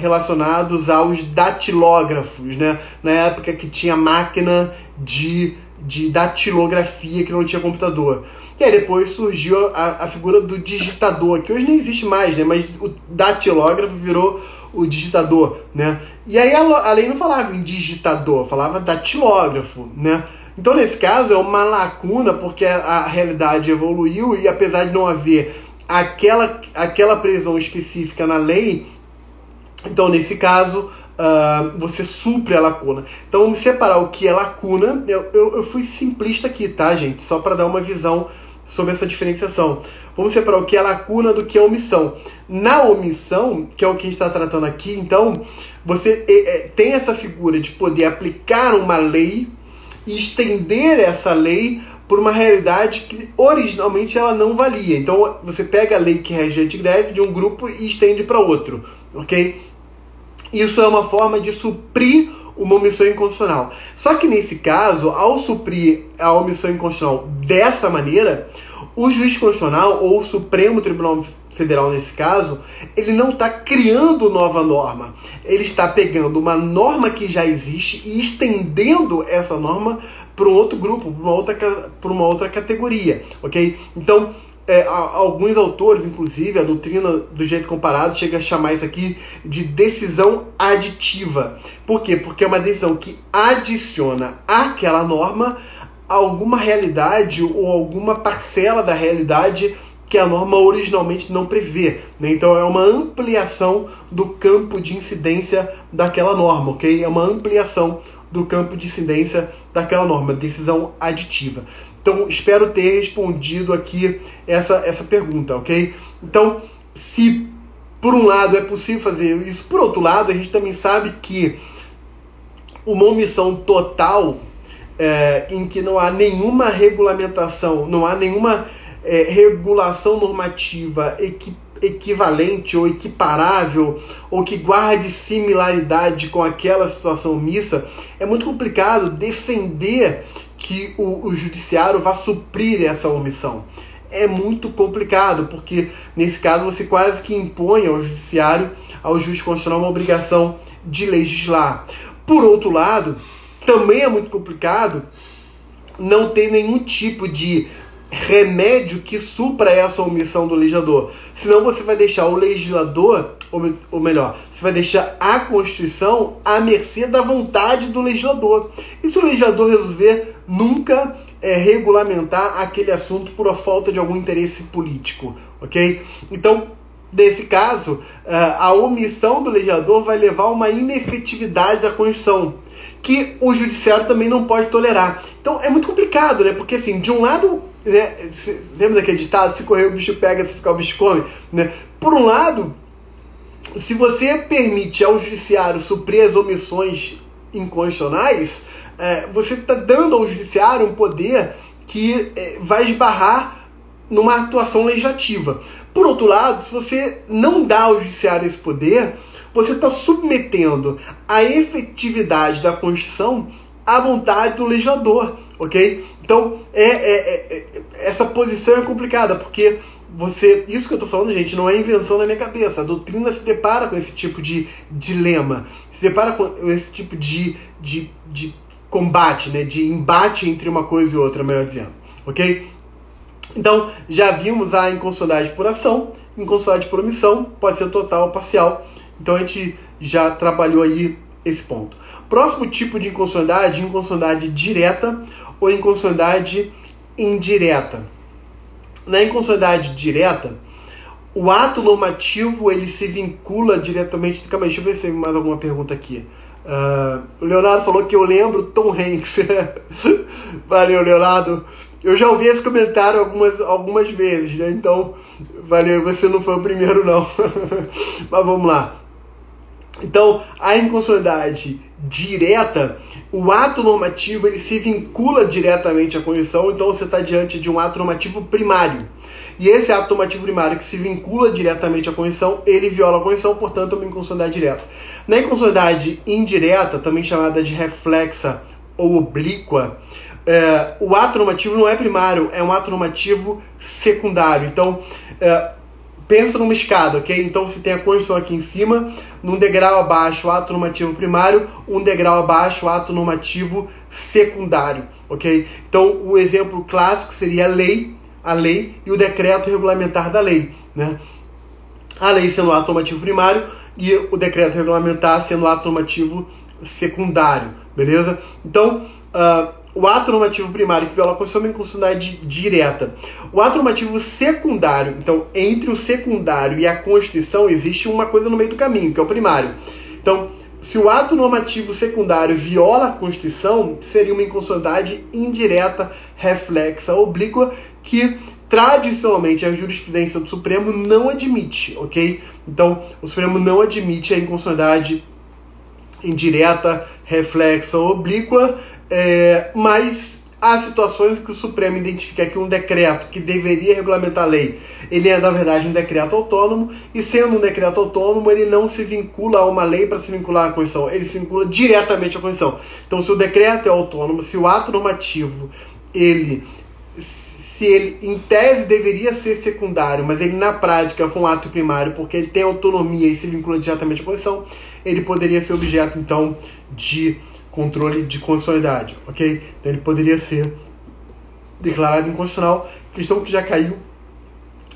[SPEAKER 1] relacionadas aos datilógrafos, né? Na época que tinha máquina de, de datilografia, que não tinha computador. E aí depois surgiu a, a figura do digitador, que hoje nem existe mais, né? Mas o datilógrafo virou o digitador, né? E aí a, a lei não falava em digitador, falava datilógrafo, né? Então, nesse caso, é uma lacuna porque a, a realidade evoluiu e apesar de não haver aquela, aquela previsão específica na lei, então, nesse caso, uh, você supre a lacuna. Então, vamos separar o que é lacuna. Eu, eu, eu fui simplista aqui, tá, gente? Só para dar uma visão sobre essa diferenciação. Vamos separar o que é lacuna do que é omissão. Na omissão, que é o que a gente está tratando aqui, então, você é, é, tem essa figura de poder aplicar uma lei e estender essa lei por uma realidade que originalmente ela não valia. Então, você pega a lei que rege a greve de um grupo e estende para outro, ok? Isso é uma forma de suprir uma omissão inconstitucional. Só que nesse caso, ao suprir a omissão inconstitucional dessa maneira, o juiz constitucional ou o Supremo Tribunal Federal nesse caso, ele não está criando nova norma. Ele está pegando uma norma que já existe e estendendo essa norma para um outro grupo, para uma outra, para uma outra categoria, ok? Então, é, alguns autores, inclusive, a doutrina do jeito comparado chega a chamar isso aqui de decisão aditiva. Por quê? Porque é uma decisão que adiciona àquela norma alguma realidade ou alguma parcela da realidade que a norma originalmente não prevê. Né? Então é uma ampliação do campo de incidência daquela norma, ok? É uma ampliação do campo de incidência daquela norma, decisão aditiva. Então, espero ter respondido aqui essa, essa pergunta, ok? Então, se por um lado é possível fazer isso, por outro lado, a gente também sabe que uma omissão total, é, em que não há nenhuma regulamentação, não há nenhuma é, regulação normativa equi equivalente ou equiparável ou que guarde similaridade com aquela situação omissa, é muito complicado defender que o, o judiciário vá suprir essa omissão. É muito complicado, porque nesse caso você quase que impõe ao judiciário, ao juiz constitucional, uma obrigação de legislar. Por outro lado, também é muito complicado não ter nenhum tipo de remédio que supra essa omissão do legislador. Senão você vai deixar o legislador, ou, melhor, você vai deixar a Constituição à mercê da vontade do legislador. E se o legislador resolver nunca é, regulamentar aquele assunto por falta de algum interesse político, ok? Então, nesse caso, é, a omissão do legislador vai levar a uma inefetividade da Constituição que o judiciário também não pode tolerar. Então é muito complicado, né? Porque assim, de um lado, né, lembra daquele ditado, se correr o bicho pega, se ficar o bicho come, né? Por um lado, se você permite ao judiciário suprir as omissões inconstitucionais, é, você está dando ao judiciário um poder que é, vai esbarrar numa atuação legislativa. Por outro lado, se você não dá ao judiciário esse poder, você está submetendo a efetividade da Constituição à vontade do legislador, ok? Então, é, é, é, é essa posição é complicada, porque você. Isso que eu estou falando, gente, não é invenção da minha cabeça. A doutrina se depara com esse tipo de dilema, se depara com esse tipo de, de, de combate, né? De embate entre uma coisa e outra, melhor dizendo, ok? Então, já vimos a inconstitucionalidade por ação, inconstitucionalidade por omissão, pode ser total ou parcial. Então, a gente já trabalhou aí esse ponto. Próximo tipo de inconstitucionalidade, inconstitucionalidade direta ou inconstitucionalidade indireta. Na inconstitucionalidade direta, o ato normativo ele se vincula diretamente. Calma aí, deixa eu ver se tem mais alguma pergunta aqui. Uh, o Leonardo falou que eu lembro Tom Hanks. <laughs> valeu, Leonardo. Eu já ouvi esse comentário algumas, algumas vezes, né? Então, valeu, você não foi o primeiro, não. <laughs> Mas vamos lá. Então, a inconstitucionalidade direta, o ato normativo ele se vincula diretamente à Constituição, então você está diante de um ato normativo primário. E esse ato normativo primário que se vincula diretamente à Constituição, ele viola a Constituição, portanto, é uma inconstitucionalidade direta. Na inconstitucionalidade indireta, também chamada de reflexa ou oblíqua, é, o ato normativo não é primário, é um ato normativo secundário. Então, é, pensa numa escada, ok? Então você tem a Constituição aqui em cima, num degrau abaixo o ato normativo primário, um degrau abaixo o ato normativo secundário, ok? Então o exemplo clássico seria a lei, a lei e o decreto regulamentar da lei, né? A lei sendo o ato normativo primário e o decreto regulamentar sendo ato normativo secundário, beleza? Então, uh, o ato normativo primário que viola a Constituição é uma inconstitucionalidade direta. O ato normativo secundário, então, entre o secundário e a Constituição existe uma coisa no meio do caminho, que é o primário. Então, se o ato normativo secundário viola a Constituição, seria uma inconstitucionalidade indireta, reflexa, oblíqua, que tradicionalmente a jurisprudência do Supremo não admite, ok? Então, o Supremo não admite a inconstitucionalidade indireta, reflexa ou oblíqua, é, mas há situações que o Supremo identifica que um decreto que deveria regulamentar a lei, ele é na verdade um decreto autônomo, e sendo um decreto autônomo, ele não se vincula a uma lei para se vincular à Constituição, ele se vincula diretamente à Constituição. Então, se o decreto é autônomo, se o ato normativo ele se ele em tese deveria ser secundário, mas ele na prática foi um ato primário porque ele tem autonomia e se vincula diretamente à Constituição, ele poderia ser objeto então de controle de constitucionalidade, ok? Então ele poderia ser declarado inconstitucional, questão que já caiu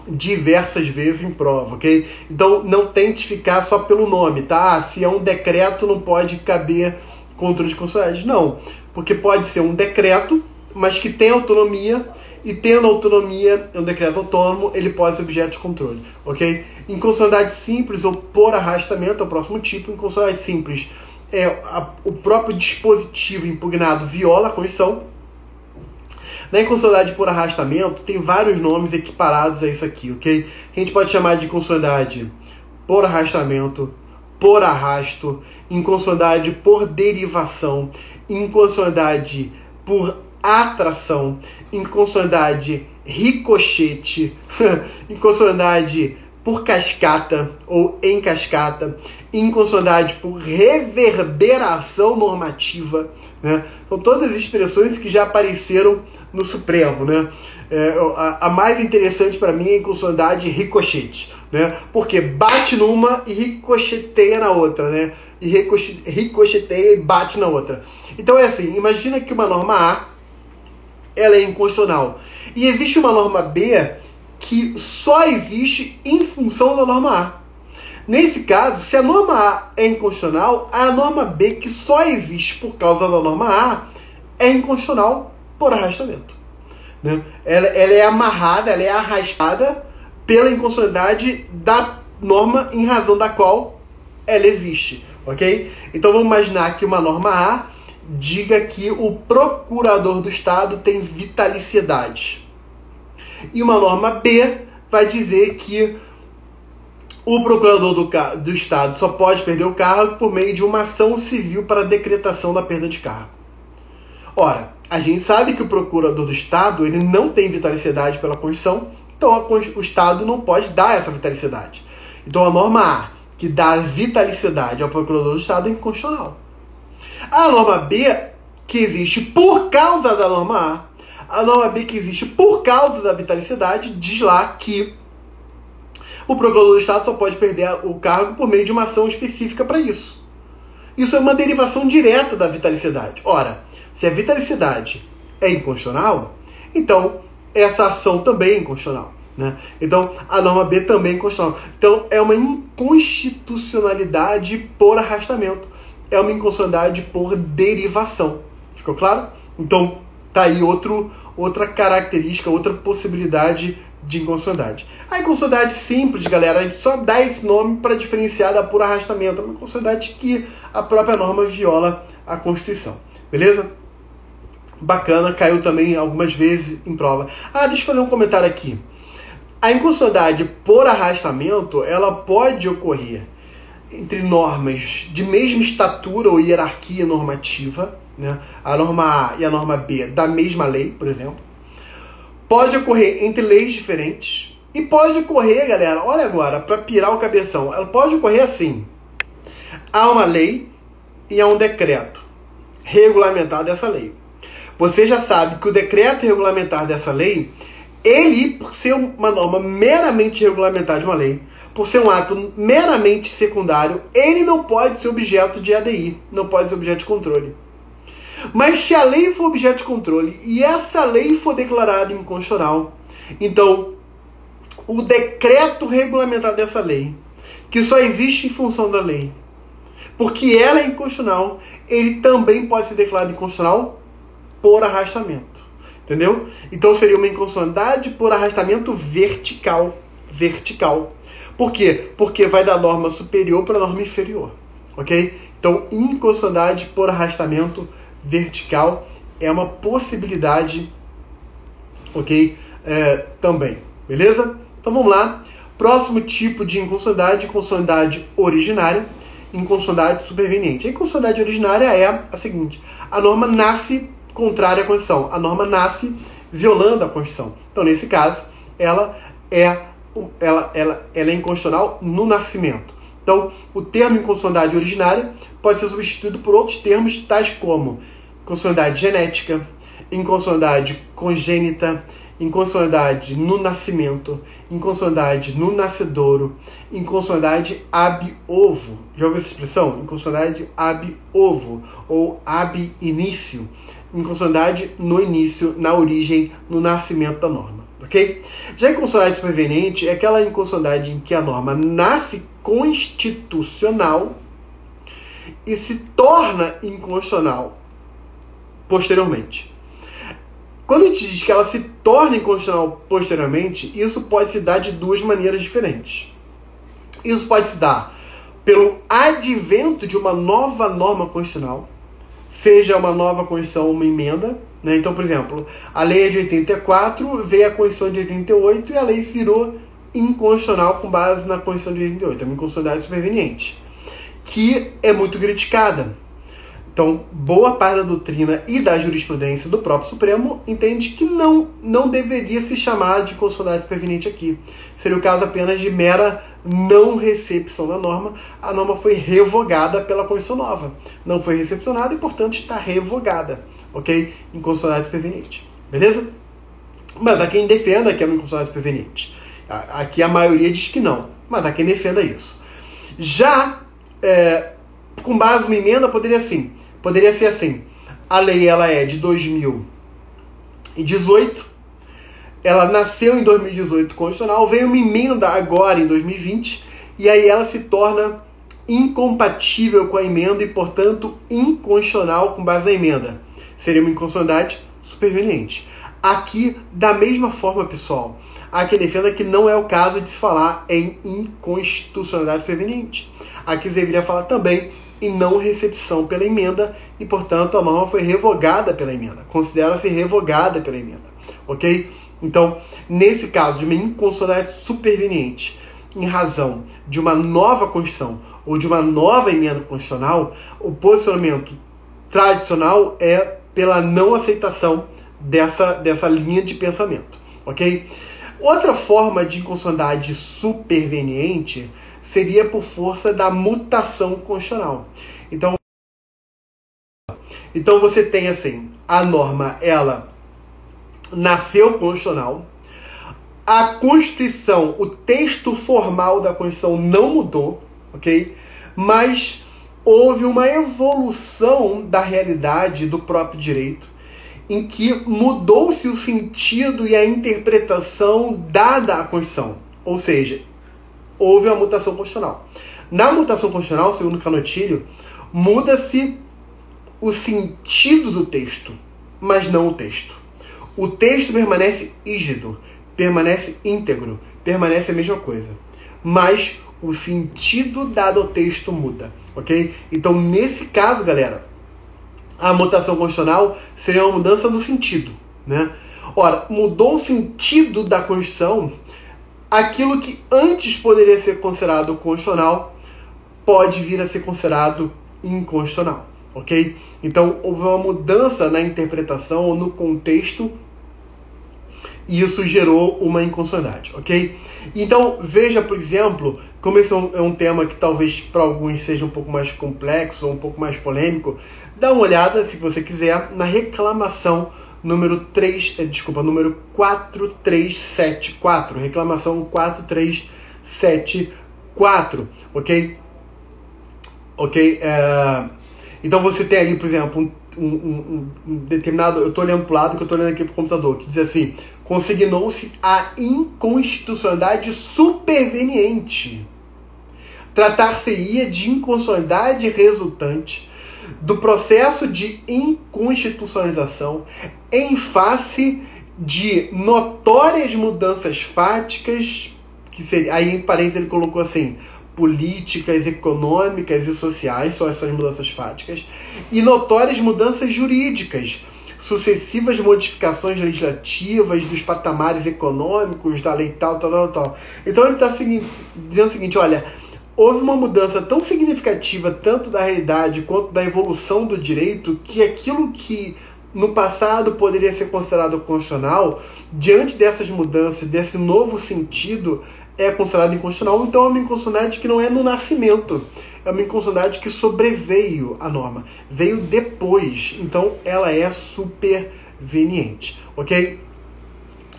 [SPEAKER 1] diversas vezes em prova, ok? Então não tente ficar só pelo nome, tá? Ah, se é um decreto não pode caber controle de constitucionalidade, não, porque pode ser um decreto, mas que tem autonomia e tendo autonomia, é um decreto autônomo, ele pode ser objeto de controle, ok? Inconstitucionalidade simples ou por arrastamento é o próximo tipo. Inconstitucionalidade simples é a, o próprio dispositivo impugnado viola a Constituição. Na inconstitucionalidade por arrastamento, tem vários nomes equiparados a isso aqui, ok? A gente pode chamar de inconstitucionalidade por arrastamento, por arrasto, inconstitucionalidade por derivação, inconstitucionalidade por atração, inconstitucionalidade ricochete, <laughs> inconstitucionalidade por cascata ou em cascata, inconstitucionalidade por reverberação normativa. Né? São todas as expressões que já apareceram no Supremo. Né? É, a, a, mais interessante para mim é inconstitucionalidade ricochete. Né? Porque bate numa e ricocheteia na outra. Né? E ricocheteia e bate na outra. Então é assim, imagina que uma norma A ela é inconstitucional. E existe uma norma B que só existe em função da norma A. Nesse caso, se a norma A é inconstitucional, a norma B, que só existe por causa da norma A, é inconstitucional por arrastamento. Né? Ela, ela é amarrada, ela é arrastada pela inconstitucionalidade da norma em razão da qual ela existe. Ok? Então vamos imaginar que uma norma A diga que o procurador do Estado tem vitaliciedade. E uma norma B vai dizer que o procurador do, do Estado só pode perder o cargo por meio de uma ação civil para decretação da perda de cargo. Ora, a gente sabe que o procurador do Estado ele não tem vitaliciedade pela Constituição, então a, o Estado não pode dar essa vitaliciedade. Então a norma A, que dá vitaliciedade ao procurador do Estado, é inconstitucional. A norma B, que existe por causa da norma A, a norma B que existe por causa da vitalicidade, diz lá que o procurador do Estado só pode perder o cargo por meio de uma ação específica para isso. Isso é uma derivação direta da vitalicidade. Ora, se a vitalicidade é inconstitucional, então essa ação também é inconstitucional. Né? Então, a norma B também é inconstitucional. Então, é uma inconstitucionalidade por arrastamento é uma inconstitucionalidade por derivação. Ficou claro? Então, tá aí outro, outra característica, outra possibilidade de inconstitucionalidade. A inconstitucionalidade simples, galera, a gente só dá esse nome para diferenciar da por arrastamento. É uma inconstitucionalidade que a própria norma viola a Constituição. Beleza? Bacana, caiu também algumas vezes em prova. Ah, deixa eu fazer um comentário aqui. A inconstitucionalidade por arrastamento, ela pode ocorrer entre normas de mesma estatura ou hierarquia normativa, né? a norma A e a norma B da mesma lei, por exemplo. Pode ocorrer entre leis diferentes. E pode ocorrer, galera, olha agora, para pirar o cabeção, ela pode ocorrer assim. Há uma lei e há um decreto regulamentar dessa lei. Você já sabe que o decreto regulamentar dessa lei, ele, por ser uma norma meramente regulamentar de uma lei, por ser um ato meramente secundário, ele não pode ser objeto de ADI, não pode ser objeto de controle. Mas se a lei for objeto de controle e essa lei for declarada inconstitucional, então o decreto regulamentar dessa lei, que só existe em função da lei. Porque ela é inconstitucional, ele também pode ser declarado inconstitucional por arrastamento. Entendeu? Então seria uma inconstitucionalidade por arrastamento vertical. Vertical. Por quê? Porque vai da norma superior para a norma inferior. Ok? Então, inconstitucionalidade por arrastamento vertical é uma possibilidade, ok? É, também. Beleza? Então vamos lá. Próximo tipo de inconstitucionalidade, inconstitucionalidade originária, inconstitucionalidade superveniente. A inconstitucionalidade originária é a seguinte: a norma nasce contrária à Constituição. A norma nasce violando a Constituição. Então, nesse caso, ela é, ela, ela, ela é inconstitucional no nascimento. Então, o termo inconstitucionalidade originária pode ser substituído por outros termos, tais como inconstitucionalidade genética, inconstitucionalidade congênita, inconstitucionalidade no nascimento, inconstitucionalidade no nascedouro, inconstitucionalidade ab-ovo. Já ouviu essa expressão? Inconstitucionalidade ab-ovo ou ab-início inconstitucionalidade no início, na origem, no nascimento da norma. Ok? Já a inconstitucionalidade superveniente é aquela inconstitucionalidade em que a norma nasce constitucional e se torna inconstitucional posteriormente. Quando a gente diz que ela se torna inconstitucional posteriormente, isso pode se dar de duas maneiras diferentes. Isso pode se dar pelo advento de uma nova norma constitucional, seja uma nova Constituição uma emenda. Né? Então, por exemplo, a lei é de 84, veio a Constituição de 88 e a lei virou inconstitucional com base na Constituição de 88, é uma inconstitucionalidade superveniente, que é muito criticada. Então, boa parte da doutrina e da jurisprudência do próprio Supremo entende que não, não deveria se chamar de constitucionalidade superveniente aqui. Seria o caso apenas de mera não recepção da norma, a norma foi revogada pela Constituição Nova. Não foi recepcionada e, portanto, está revogada, ok? Inconstitucionalidade superveniente. Beleza? Mas há quem defenda que é uma inconstitucionalidade superveniente. Aqui a maioria diz que não, mas há quem defenda isso. Já, é, com base numa emenda, poderia assim, poderia ser assim. A lei ela é de 2018, ela nasceu em 2018 constitucional, veio uma emenda agora em 2020 e aí ela se torna incompatível com a emenda e, portanto, inconstitucional com base na emenda. Seria uma inconstitucionalidade superveniente. Aqui, da mesma forma, pessoal, há quem defenda que não é o caso de se falar em inconstitucionalidade superveniente. Aqui se deveria falar também em não recepção pela emenda e, portanto, a norma foi revogada pela emenda. Considera-se revogada pela emenda. Ok? Então, nesse caso de uma inconstitucionalidade superveniente, em razão de uma nova Constituição ou de uma nova emenda constitucional, o posicionamento tradicional é pela não aceitação dessa, dessa linha de pensamento, ok? Outra forma de inconstitucionalidade superveniente seria por força da mutação constitucional. Então, então você tem assim, a norma ela nasceu constitucional. A Constituição, o texto formal da Constituição não mudou, ok? Mas houve uma evolução da realidade do próprio direito, em que mudou-se o sentido e a interpretação dada à Constituição. Ou seja, houve a mutação constitucional. Na mutação constitucional, segundo Canotilho, muda-se o sentido do texto, mas não o texto. O texto permanece rígido, permanece íntegro, permanece a mesma coisa. Mas o sentido dado ao texto muda, ok? Então, nesse caso, galera, a mutação constitucional seria uma mudança do sentido, né? Ora, mudou o sentido da Constituição, aquilo que antes poderia ser considerado constitucional pode vir a ser considerado inconstitucional, ok? Então, houve uma mudança na interpretação ou no contexto e isso gerou uma inconstitucionalidade, ok? Então, veja, por exemplo, como esse é um, é tema que talvez para alguns seja um pouco mais complexo ou um pouco mais polêmico, dá uma olhada, se você quiser, na reclamação número 3, eh, desculpa, número 4374, reclamação 4374, ok? Ok? É, então você tem ali, por exemplo, um, um, um, um determinado. Eu estou olhando para o lado que eu estou olhando aqui para o computador, que diz assim: consignou-se a inconstitucionalidade superveniente. tratar-se-ia de inconstitucionalidade resultante do processo de inconstitucionalização em face de notórias mudanças fáticas, que seria, aí em parênteses ele colocou assim, políticas, econômicas e sociais, são essas mudanças fáticas, e notórias mudanças jurídicas, sucessivas modificações legislativas dos patamares econômicos, da lei tal, tal, tal, tal. Então ele está dizendo o seguinte, olha, houve uma mudança tão significativa, tanto da realidade quanto da evolução do direito, que aquilo que no passado poderia ser considerado constitucional, diante dessas mudanças, desse novo sentido, é considerado inconstitucional. Então é uma inconstitucionalidade que não é no nascimento, é uma inconstitucionalidade que sobreveio à norma, veio depois. Então ela é superveniente, ok?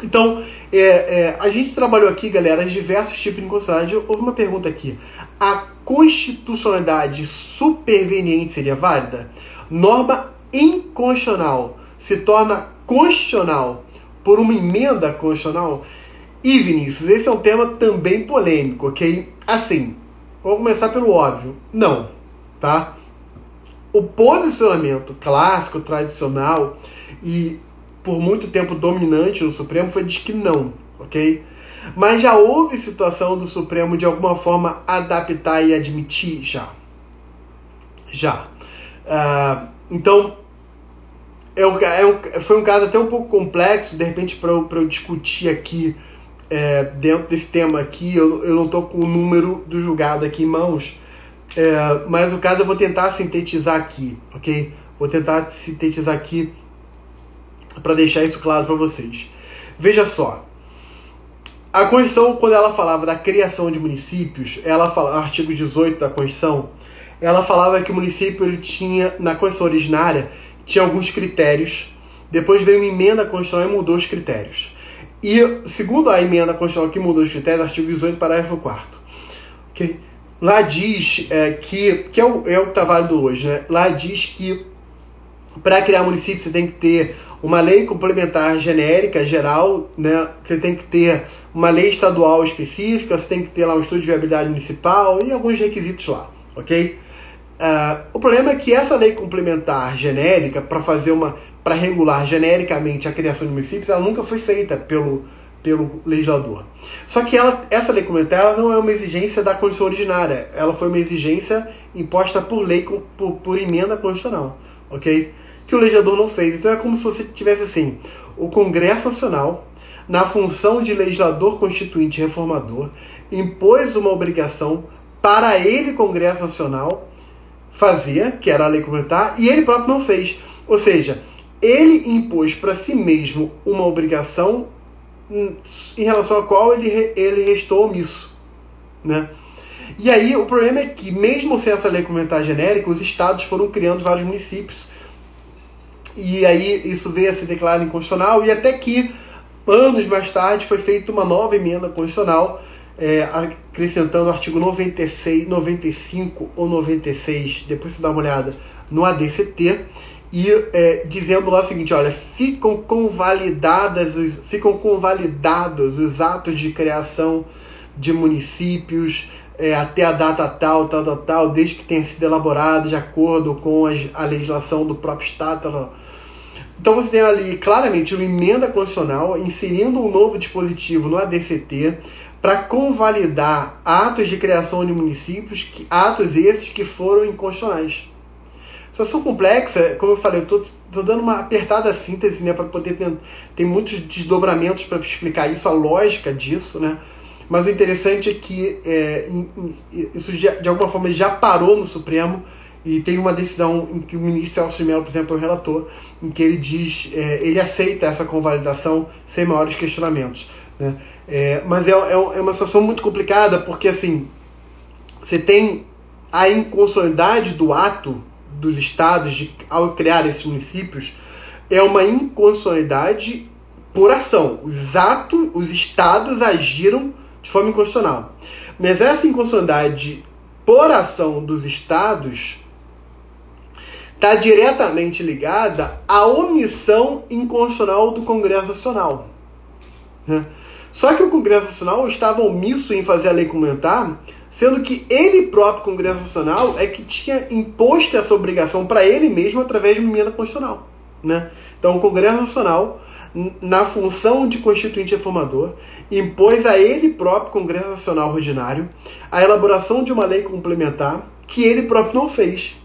[SPEAKER 1] Então, é, é, a gente trabalhou aqui, galera, diversos tipos de inconstitucionalidade. Houve uma pergunta aqui a constitucionalidade superveniente seria válida? Norma inconstitucional se torna constitucional por uma emenda constitucional? E Vinícius, esse é um tema também polêmico, ok? Assim, vamos começar pelo óbvio. Não, tá? O posicionamento clássico, tradicional e por muito tempo dominante no Supremo foi de que não, ok? Mas já houve situação do Supremo de alguma forma adaptar e admitir? Já. Já. Uh, então, é um, é um, foi um caso até um pouco complexo, de repente, para eu, eu discutir aqui, é, dentro desse tema aqui, eu, eu não estou com o número do julgado aqui em mãos, é, mas o caso eu vou tentar sintetizar aqui, ok? Vou tentar sintetizar aqui para deixar isso claro para vocês. Veja só, a Constituição, quando ela falava da criação de municípios, ela fala, artigo 18 da Constituição, ela falava que o município ele tinha, na Constituição originária, tinha alguns critérios. Depois veio uma emenda constitucional e mudou os critérios. E, segundo a emenda constitucional que mudou os critérios, artigo 18, parágrafo 4 okay? Lá diz é, que, que é o, é o que está válido hoje, né? Lá diz que para criar município você tem que ter uma lei complementar genérica, geral, né? Você tem que ter uma lei estadual específica, você tem que ter lá um estudo de viabilidade municipal e alguns requisitos lá, ok? Uh, o problema é que essa lei complementar genérica, para fazer uma. para regular genericamente a criação de municípios, ela nunca foi feita pelo, pelo legislador. Só que ela, essa lei complementar não é uma exigência da Constituição originária, ela foi uma exigência imposta por lei, por, por emenda constitucional, ok? que o legislador não fez. Então é como se você tivesse assim: o Congresso Nacional, na função de legislador constituinte reformador, impôs uma obrigação para ele, Congresso Nacional, fazer, que era a lei complementar, e ele próprio não fez. Ou seja, ele impôs para si mesmo uma obrigação em relação à qual ele, ele restou omisso. Né? E aí o problema é que, mesmo sem essa lei complementar genérica, os estados foram criando vários municípios e aí isso veio a ser declarado inconstitucional, e até que, anos mais tarde, foi feita uma nova emenda constitucional, é, acrescentando o artigo 96, 95 ou 96, depois você dá uma olhada, no ADCT, e é, dizendo lá o seguinte, olha, ficam convalidadas os, ficam convalidados os atos de criação de municípios é, até a data tal, tal, tal, tal, desde que tenha sido elaborado de acordo com a, a legislação do próprio Estado, tal, então você tem ali claramente uma emenda constitucional inserindo um novo dispositivo no ADCT para convalidar atos de criação de municípios, atos esses que foram inconstitucionais. Situação complexa, como eu falei, eu estou dando uma apertada síntese né, para poder ter, tem muitos desdobramentos para explicar isso, a lógica disso, né? Mas o interessante é que é, isso já, de alguma forma já parou no Supremo e tem uma decisão em que o ministro Celso de Mello, por exemplo, é o relator, em que ele diz, é, ele aceita essa convalidação sem maiores questionamentos. Né? É, mas é, é, é uma situação muito complicada, porque assim, você tem a inconstitucionalidade do ato dos estados de, ao criar esses municípios, é uma inconstitucionalidade por ação. Os atos, os estados agiram de forma inconstitucional. Mas essa inconstitucionalidade por ação dos estados está diretamente ligada à omissão inconstitucional do Congresso Nacional. Né? Só que o Congresso Nacional estava omisso em fazer a lei complementar sendo que ele próprio, Congresso Nacional, é que tinha imposto essa obrigação para ele mesmo através de uma emenda constitucional. Né? Então, o Congresso Nacional, na função de constituinte reformador, impôs a ele próprio, Congresso Nacional Ordinário, a elaboração de uma lei complementar que ele próprio não fez.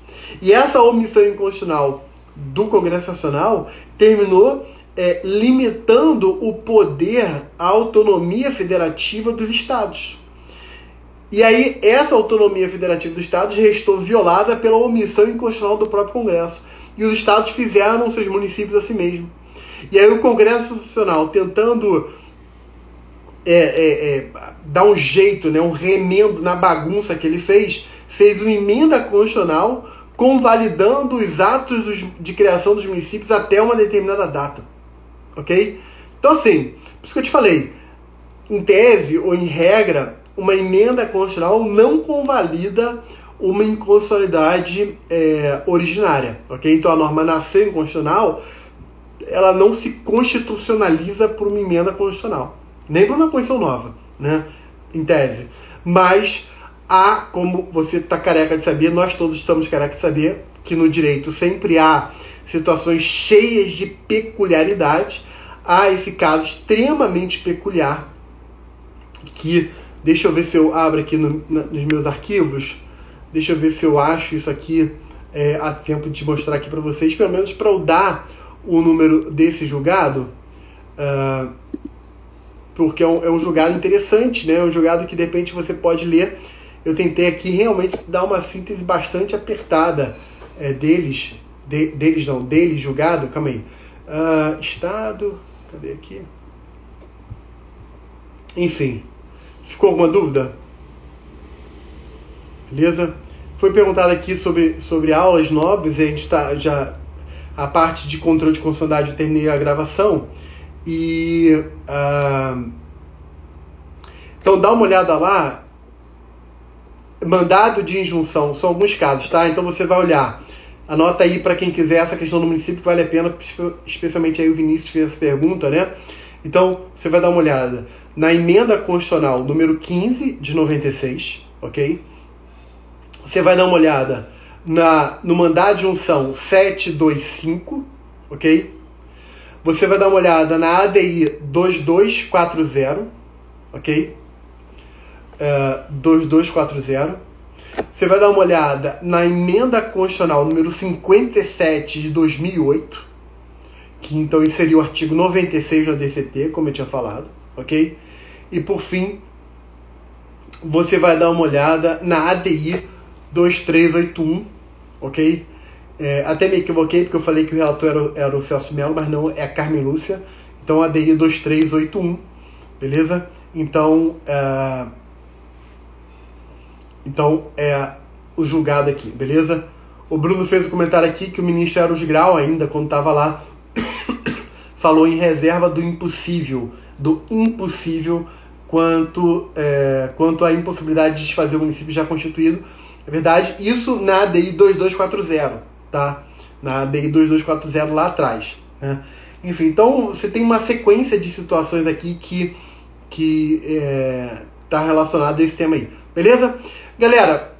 [SPEAKER 1] E essa omissão inconstitucional do Congresso Nacional terminou é, limitando o poder, a autonomia federativa dos estados. E aí, essa autonomia federativa dos estados restou violada pela omissão inconstitucional do próprio Congresso. E os estados fizeram seus municípios a si mesmos. E aí, o Congresso Nacional, tentando é, é, é, dar um jeito, né, um remendo na bagunça que ele fez, fez uma emenda constitucional convalidando os atos dos, de criação dos municípios até uma determinada data. Ok? Então, assim, por isso que eu te falei, em tese ou em regra, uma emenda constitucional não convalida uma inconstitucionalidade é, originária. Ok? Então, a norma nasceu inconstitucional, ela não se constitucionaliza por uma emenda constitucional, nem por uma Constituição nova, né? em tese. Mas há, como você está careca de saber, nós todos estamos careca de saber, que no direito sempre há situações cheias de peculiaridade. Há esse caso extremamente peculiar que, deixa eu ver se eu abro aqui no, na, nos meus arquivos, deixa eu ver se eu acho isso aqui é, a tempo de mostrar aqui para vocês, pelo menos para eu dar o número desse julgado, uh, porque é um, é um julgado interessante, né? É um julgado que de repente você pode ler eu tentei aqui realmente dar uma síntese bastante apertada é, deles, de, deles não, dele julgado, calma aí. Uh, estado, cadê aqui? Enfim, ficou alguma dúvida? Beleza? Foi perguntado aqui sobre, sobre aulas novas, e a gente está já. A parte de controle de consonante eu terminei a gravação. E. Uh, então dá uma olhada lá mandado de injunção, são alguns casos, tá? Então você vai olhar. Anota aí para quem quiser essa questão do município, que vale a pena, especialmente aí o Vinícius fez essa pergunta, né? Então, você vai dar uma olhada na emenda constitucional número 15 de 96, ok? Você vai dar uma olhada na, no mandado de junção 725, ok? Você vai dar uma olhada na ADI 2240, ok? 2240. Você vai dar uma olhada na emenda constitucional número 57 de 2008, que então inseriu o artigo 96 na DCT, como eu tinha falado, ok? E por fim, você vai dar uma olhada na ADI 2381, ok? É, até me equivoquei porque eu falei que o relator era, era o Celso Melo, mas não, é a Carmen Lúcia. Então, ADI 2381, beleza? Então, uh, então, é o julgado aqui, beleza? O Bruno fez um comentário aqui que o ministro Eros Grau, ainda quando estava lá, <coughs> falou em reserva do impossível, do impossível quanto, é, quanto à impossibilidade de desfazer o município já constituído. É verdade, isso na ADI 2240, tá? Na ADI 2240 lá atrás. Né? Enfim, então você tem uma sequência de situações aqui que que é, tá relacionada a esse tema aí. Beleza? Galera,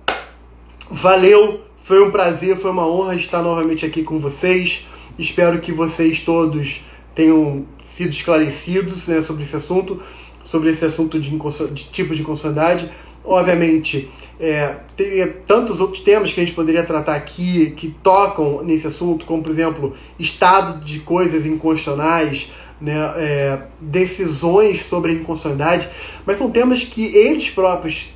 [SPEAKER 1] valeu, foi um prazer, foi uma honra estar novamente aqui com vocês. Espero que vocês todos tenham sido esclarecidos né, sobre esse assunto, sobre esse assunto de, de tipos de inconstitucionalidade. Obviamente, é, teria tantos outros temas que a gente poderia tratar aqui que tocam nesse assunto, como, por exemplo, estado de coisas inconstitucionais, né, é, decisões sobre inconstitucionalidade, mas são temas que eles próprios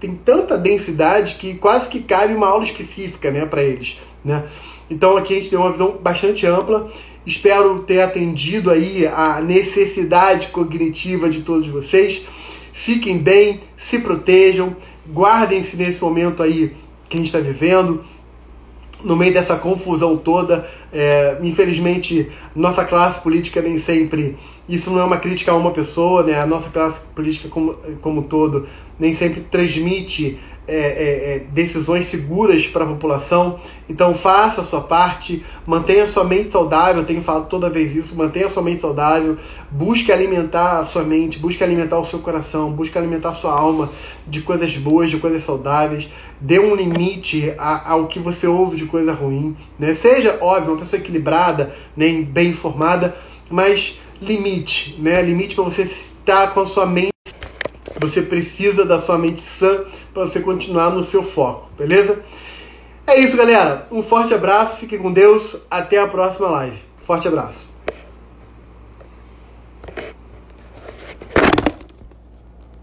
[SPEAKER 1] tem tanta densidade que quase que cabe uma aula específica né, para eles. Né? Então aqui a gente tem uma visão bastante ampla. Espero ter atendido aí a necessidade cognitiva de todos vocês. Fiquem bem, se protejam, guardem-se nesse momento aí que a gente está vivendo no meio dessa confusão toda. É, infelizmente, nossa classe política nem sempre. Isso não é uma crítica a uma pessoa, né? A nossa classe política como, como todo nem sempre transmite é, é, é, decisões seguras para a população. Então faça a sua parte, mantenha a sua mente saudável, eu tenho falado toda vez isso, mantenha a sua mente saudável, busque alimentar a sua mente, busque alimentar o seu coração, busque alimentar a sua alma de coisas boas, de coisas saudáveis, dê um limite ao que você ouve de coisa ruim, né? Seja, óbvio, uma pessoa equilibrada, né, bem informada, mas limite, né? Limite para você estar com a sua mente você precisa da sua mente sã para você continuar no seu foco, beleza? É isso, galera. Um forte abraço, fiquem com Deus. Até a próxima live. Forte abraço.